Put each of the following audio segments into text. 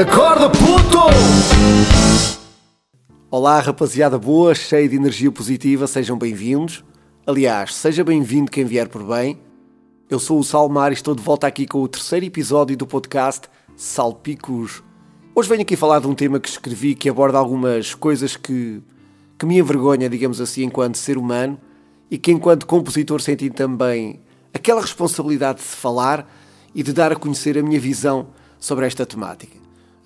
Acorda, puto! Olá, rapaziada boa, cheia de energia positiva, sejam bem-vindos. Aliás, seja bem-vindo quem vier por bem. Eu sou o Salmar e estou de volta aqui com o terceiro episódio do podcast Salpicos. Hoje venho aqui falar de um tema que escrevi que aborda algumas coisas que, que me envergonha, digamos assim, enquanto ser humano e que, enquanto compositor, senti também aquela responsabilidade de falar e de dar a conhecer a minha visão sobre esta temática.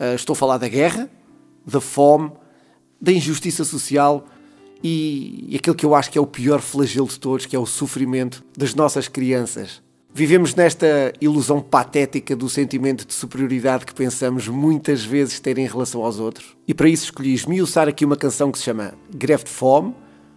Uh, estou a falar da guerra, da fome, da injustiça social e, e aquilo que eu acho que é o pior flagelo de todos, que é o sofrimento das nossas crianças. Vivemos nesta ilusão patética do sentimento de superioridade que pensamos muitas vezes ter em relação aos outros. E para isso escolhi esmiuçar aqui uma canção que se chama Greve de Fome,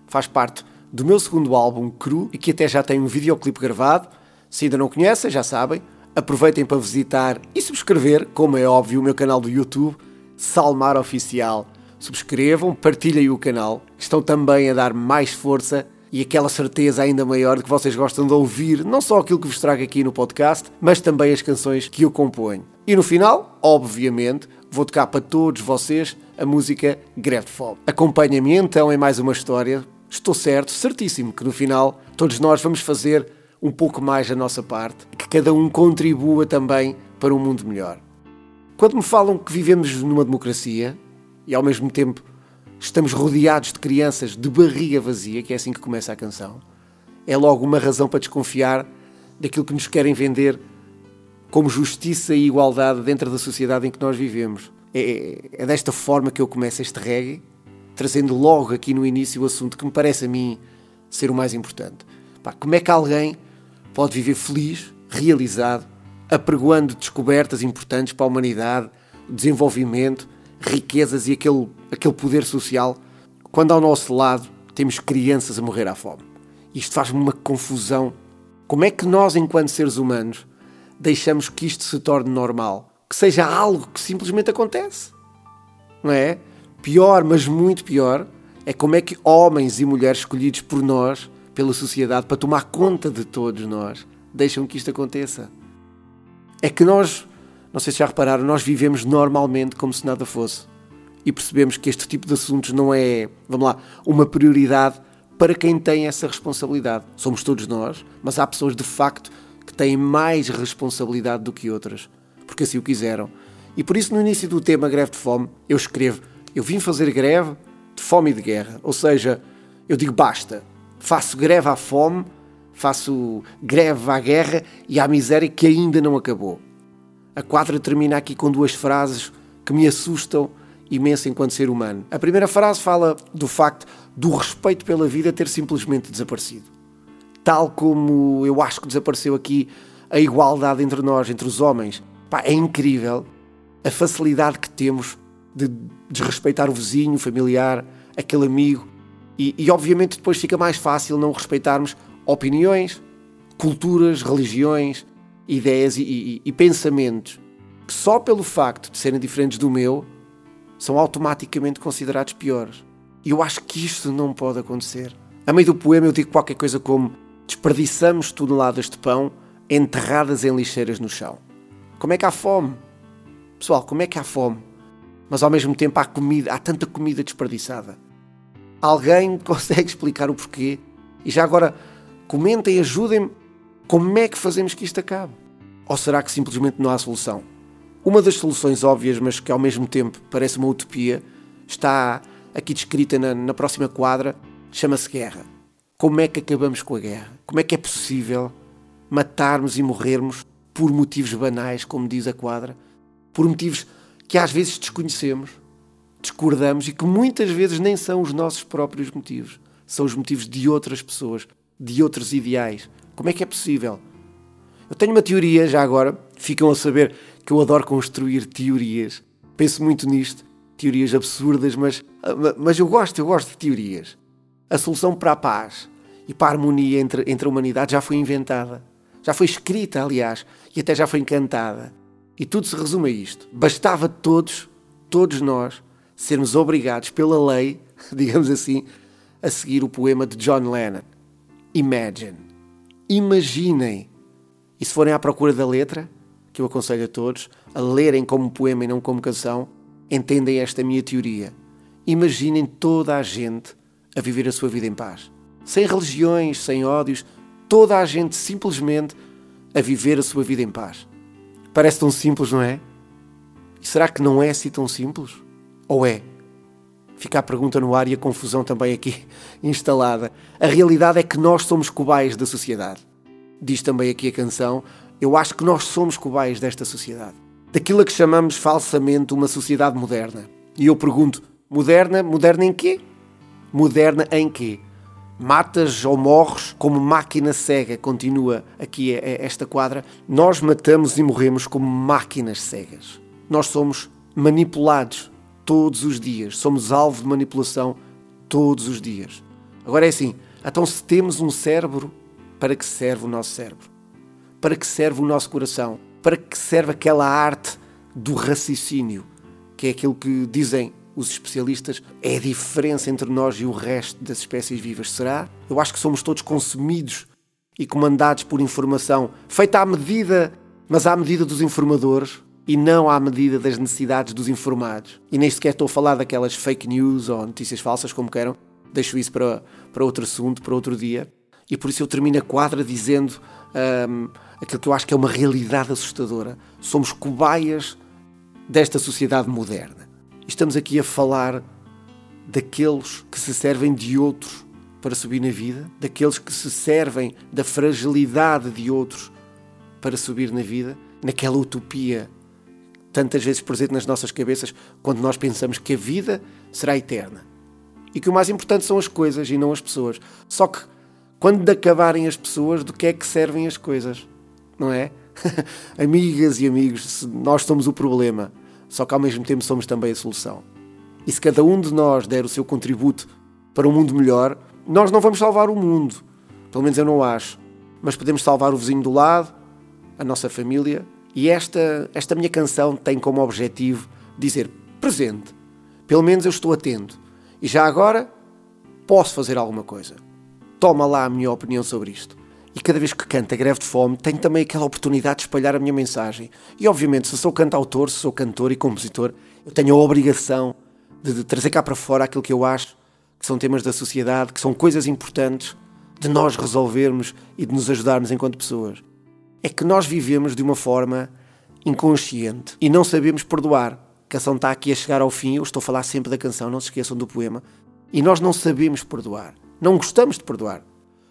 faz parte do meu segundo álbum, Cru, e que até já tem um videoclipe gravado. Se ainda não conhecem, já sabem, aproveitem para visitar e subscrever, como é óbvio, o meu canal do YouTube, Salmar Oficial. Subscrevam, partilhem o canal, estão também a dar mais força e aquela certeza ainda maior de que vocês gostam de ouvir não só aquilo que vos trago aqui no podcast, mas também as canções que eu componho. E no final, obviamente, vou tocar para todos vocês a música Greve de Fome. Acompanhem-me então em mais uma história estou certo, certíssimo, que no final todos nós vamos fazer um pouco mais a nossa parte que cada um contribua também para um mundo melhor. Quando me falam que vivemos numa democracia e ao mesmo tempo estamos rodeados de crianças de barriga vazia, que é assim que começa a canção, é logo uma razão para desconfiar daquilo que nos querem vender como justiça e igualdade dentro da sociedade em que nós vivemos. É, é desta forma que eu começo este reggae trazendo logo aqui no início o assunto que me parece a mim ser o mais importante. Pá, como é que alguém pode viver feliz, realizado, apregoando descobertas importantes para a humanidade, desenvolvimento, riquezas e aquele, aquele poder social, quando ao nosso lado temos crianças a morrer à fome? Isto faz-me uma confusão. Como é que nós, enquanto seres humanos, deixamos que isto se torne normal? Que seja algo que simplesmente acontece? Não é? Pior, mas muito pior, é como é que homens e mulheres escolhidos por nós, pela sociedade, para tomar conta de todos nós, deixam que isto aconteça. É que nós, não sei se já repararam, nós vivemos normalmente como se nada fosse. E percebemos que este tipo de assuntos não é, vamos lá, uma prioridade para quem tem essa responsabilidade. Somos todos nós, mas há pessoas de facto que têm mais responsabilidade do que outras, porque assim o quiseram. E por isso, no início do tema Greve de Fome, eu escrevo eu vim fazer greve de fome e de guerra. Ou seja, eu digo basta. Faço greve à fome, faço greve à guerra e à miséria que ainda não acabou. A quadra termina aqui com duas frases que me assustam imenso enquanto ser humano. A primeira frase fala do facto do respeito pela vida ter simplesmente desaparecido. Tal como eu acho que desapareceu aqui a igualdade entre nós, entre os homens. Pá, é incrível a facilidade que temos de desrespeitar o vizinho, o familiar, aquele amigo. E, e, obviamente depois fica mais fácil não respeitarmos opiniões, culturas, religiões, ideias e, e, e pensamentos que só pelo facto de serem diferentes do meu são automaticamente considerados piores. E eu acho que isto não pode acontecer. A meio do poema eu digo qualquer coisa como desperdiçamos toneladas de pão enterradas em lixeiras no chão. Como é que há fome? Pessoal, como é que há fome? mas ao mesmo tempo há comida, há tanta comida desperdiçada. Alguém consegue explicar o porquê? E já agora comentem, ajudem-me como é que fazemos que isto acabe? Ou será que simplesmente não há solução? Uma das soluções óbvias, mas que ao mesmo tempo parece uma utopia, está aqui descrita na, na próxima quadra, chama-se guerra. Como é que acabamos com a guerra? Como é que é possível matarmos e morrermos por motivos banais, como diz a quadra, por motivos que às vezes desconhecemos, discordamos e que muitas vezes nem são os nossos próprios motivos, são os motivos de outras pessoas, de outros ideais. Como é que é possível? Eu tenho uma teoria já agora, ficam a saber que eu adoro construir teorias. Penso muito nisto, teorias absurdas, mas, mas eu gosto, eu gosto de teorias. A solução para a paz e para a harmonia entre, entre a humanidade já foi inventada. Já foi escrita, aliás, e até já foi encantada. E tudo se resume a isto. Bastava todos, todos nós, sermos obrigados pela lei, digamos assim, a seguir o poema de John Lennon. Imagine. Imaginem. E se forem à procura da letra, que eu aconselho a todos a lerem como poema e não como canção, entendem esta minha teoria. Imaginem toda a gente a viver a sua vida em paz. Sem religiões, sem ódios, toda a gente simplesmente a viver a sua vida em paz. Parece tão simples, não é? E será que não é assim tão simples? Ou é? Fica a pergunta no ar e a confusão também aqui instalada. A realidade é que nós somos cobaias da sociedade. Diz também aqui a canção: Eu acho que nós somos cobaias desta sociedade. Daquilo a que chamamos falsamente uma sociedade moderna. E eu pergunto: moderna? Moderna em quê? Moderna em quê? matas ou morres como máquina cega, continua aqui esta quadra. Nós matamos e morremos como máquinas cegas. Nós somos manipulados todos os dias, somos alvo de manipulação todos os dias. Agora é assim, então se temos um cérebro, para que serve o nosso cérebro? Para que serve o nosso coração? Para que serve aquela arte do raciocínio, que é aquilo que dizem os especialistas, é a diferença entre nós e o resto das espécies vivas. Será? Eu acho que somos todos consumidos e comandados por informação feita à medida, mas à medida dos informadores e não à medida das necessidades dos informados. E nem sequer estou a falar daquelas fake news ou notícias falsas, como queiram. Deixo isso para, para outro assunto, para outro dia. E por isso eu termino a quadra dizendo um, aquilo que eu acho que é uma realidade assustadora. Somos cobaias desta sociedade moderna. Estamos aqui a falar daqueles que se servem de outros para subir na vida, daqueles que se servem da fragilidade de outros para subir na vida, naquela utopia tantas vezes presente nas nossas cabeças quando nós pensamos que a vida será eterna e que o mais importante são as coisas e não as pessoas. Só que quando acabarem as pessoas, do que é que servem as coisas? Não é? Amigas e amigos, nós somos o problema só que ao mesmo tempo somos também a solução. E se cada um de nós der o seu contributo para um mundo melhor, nós não vamos salvar o mundo. Pelo menos eu não acho. Mas podemos salvar o vizinho do lado, a nossa família. E esta, esta minha canção tem como objetivo dizer presente. Pelo menos eu estou atento. E já agora posso fazer alguma coisa. Toma lá a minha opinião sobre isto. E cada vez que canto a greve de fome, tenho também aquela oportunidade de espalhar a minha mensagem. E obviamente, se sou cantautor, se sou cantor e compositor, eu tenho a obrigação de, de trazer cá para fora aquilo que eu acho que são temas da sociedade, que são coisas importantes de nós resolvermos e de nos ajudarmos enquanto pessoas. É que nós vivemos de uma forma inconsciente e não sabemos perdoar. A canção está aqui a chegar ao fim, eu estou a falar sempre da canção, não se esqueçam do poema. E nós não sabemos perdoar. Não gostamos de perdoar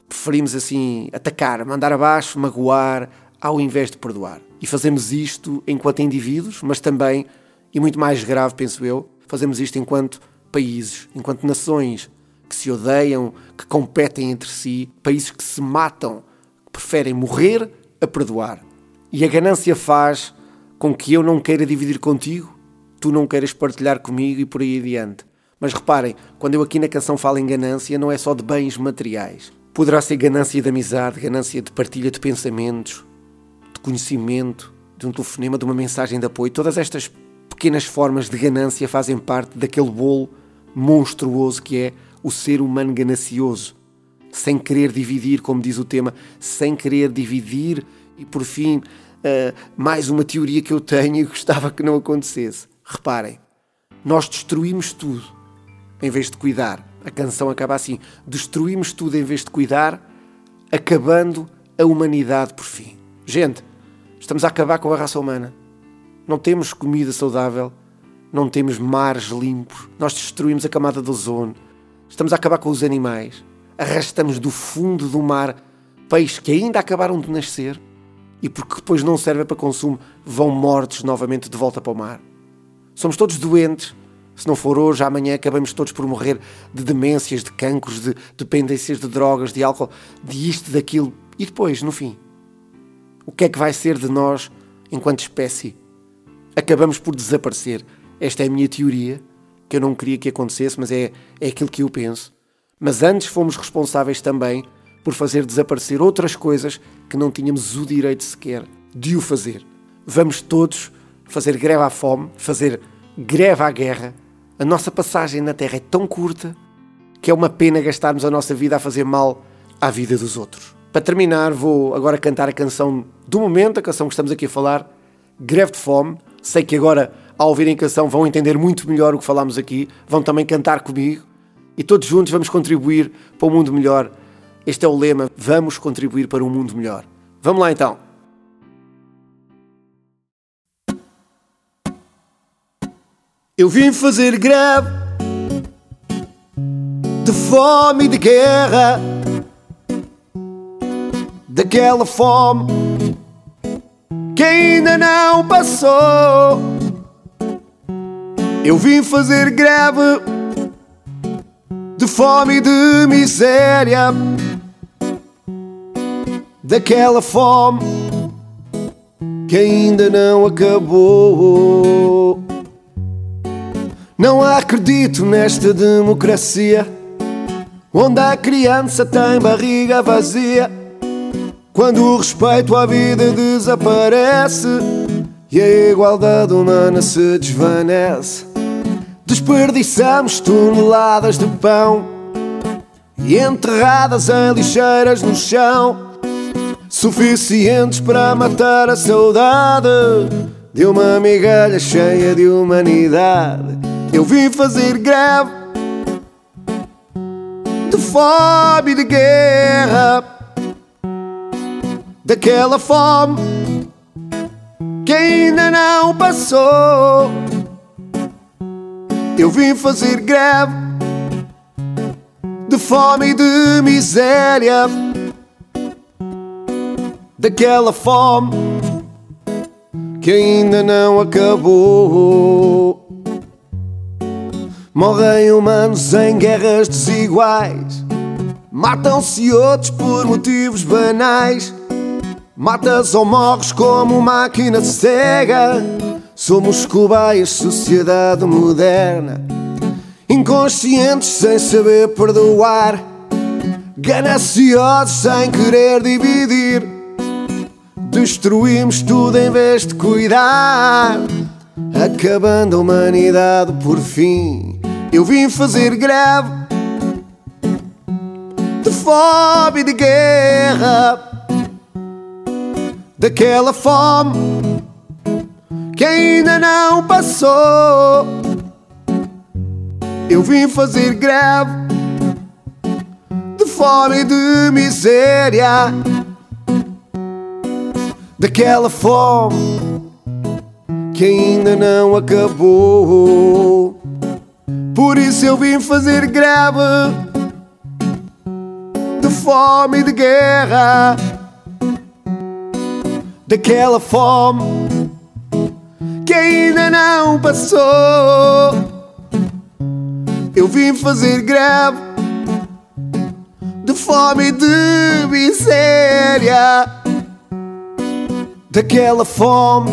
preferimos assim atacar, mandar abaixo, magoar, ao invés de perdoar. E fazemos isto enquanto indivíduos, mas também, e muito mais grave, penso eu, fazemos isto enquanto países, enquanto nações que se odeiam, que competem entre si, países que se matam, que preferem morrer a perdoar. E a ganância faz com que eu não queira dividir contigo, tu não queiras partilhar comigo e por aí adiante. Mas reparem, quando eu aqui na canção falo em ganância, não é só de bens materiais. Poderá ser ganância de amizade, ganância de partilha de pensamentos, de conhecimento, de um telefonema, de uma mensagem de apoio. Todas estas pequenas formas de ganância fazem parte daquele bolo monstruoso que é o ser humano ganancioso, sem querer dividir, como diz o tema, sem querer dividir. E por fim, uh, mais uma teoria que eu tenho e gostava que não acontecesse. Reparem, nós destruímos tudo em vez de cuidar. A canção acaba assim: destruímos tudo em vez de cuidar, acabando a humanidade por fim. Gente, estamos a acabar com a raça humana. Não temos comida saudável, não temos mares limpos, nós destruímos a camada do ozono, estamos a acabar com os animais, arrastamos do fundo do mar peixes que ainda acabaram de nascer e porque depois não servem para consumo vão mortos novamente de volta para o mar. Somos todos doentes se não for hoje, amanhã acabamos todos por morrer de demências, de cancros, de dependências de drogas, de álcool, de isto, daquilo. E depois, no fim, o que é que vai ser de nós enquanto espécie? Acabamos por desaparecer. Esta é a minha teoria, que eu não queria que acontecesse, mas é, é aquilo que eu penso. Mas antes fomos responsáveis também por fazer desaparecer outras coisas que não tínhamos o direito sequer de o fazer. Vamos todos fazer greve à fome, fazer greve à guerra, a nossa passagem na Terra é tão curta que é uma pena gastarmos a nossa vida a fazer mal à vida dos outros. Para terminar, vou agora cantar a canção do momento, a canção que estamos aqui a falar, Greve de Fome. Sei que agora, ao ouvirem a canção, vão entender muito melhor o que falámos aqui, vão também cantar comigo e todos juntos vamos contribuir para um mundo melhor. Este é o lema: vamos contribuir para um mundo melhor. Vamos lá então. Eu vim fazer greve de fome e de guerra, daquela fome que ainda não passou. Eu vim fazer greve fome de miséria, daquela fome que ainda não acabou. Não acredito nesta democracia onde a criança tem barriga vazia. Quando o respeito à vida desaparece e a igualdade humana se desvanece, desperdiçamos toneladas de pão e enterradas em lixeiras no chão, suficientes para matar a saudade de uma migalha cheia de humanidade. Eu vim fazer greve de fome e de guerra, daquela fome que ainda não passou. Eu vim fazer greve de fome e de miséria, daquela fome que ainda não acabou. Morrem humanos em guerras desiguais. Matam-se outros por motivos banais. Matas ou morres como máquina cega. Somos cobaias, sociedade moderna. Inconscientes sem saber perdoar. Gananciosos sem querer dividir. Destruímos tudo em vez de cuidar. Acabando a humanidade por fim. Eu vim fazer greve de fome e de guerra, daquela fome que ainda não passou. Eu vim fazer greve de fome e de miséria, daquela fome que ainda não acabou. Por isso eu vim fazer greve de fome e de guerra, daquela fome que ainda não passou. Eu vim fazer greve de fome e de miséria, daquela fome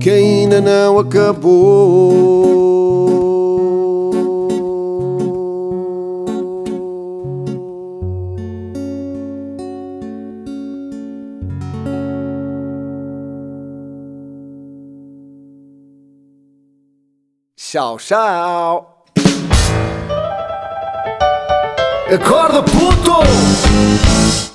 que ainda não acabou. Tchau, tchau. Acorda, puto!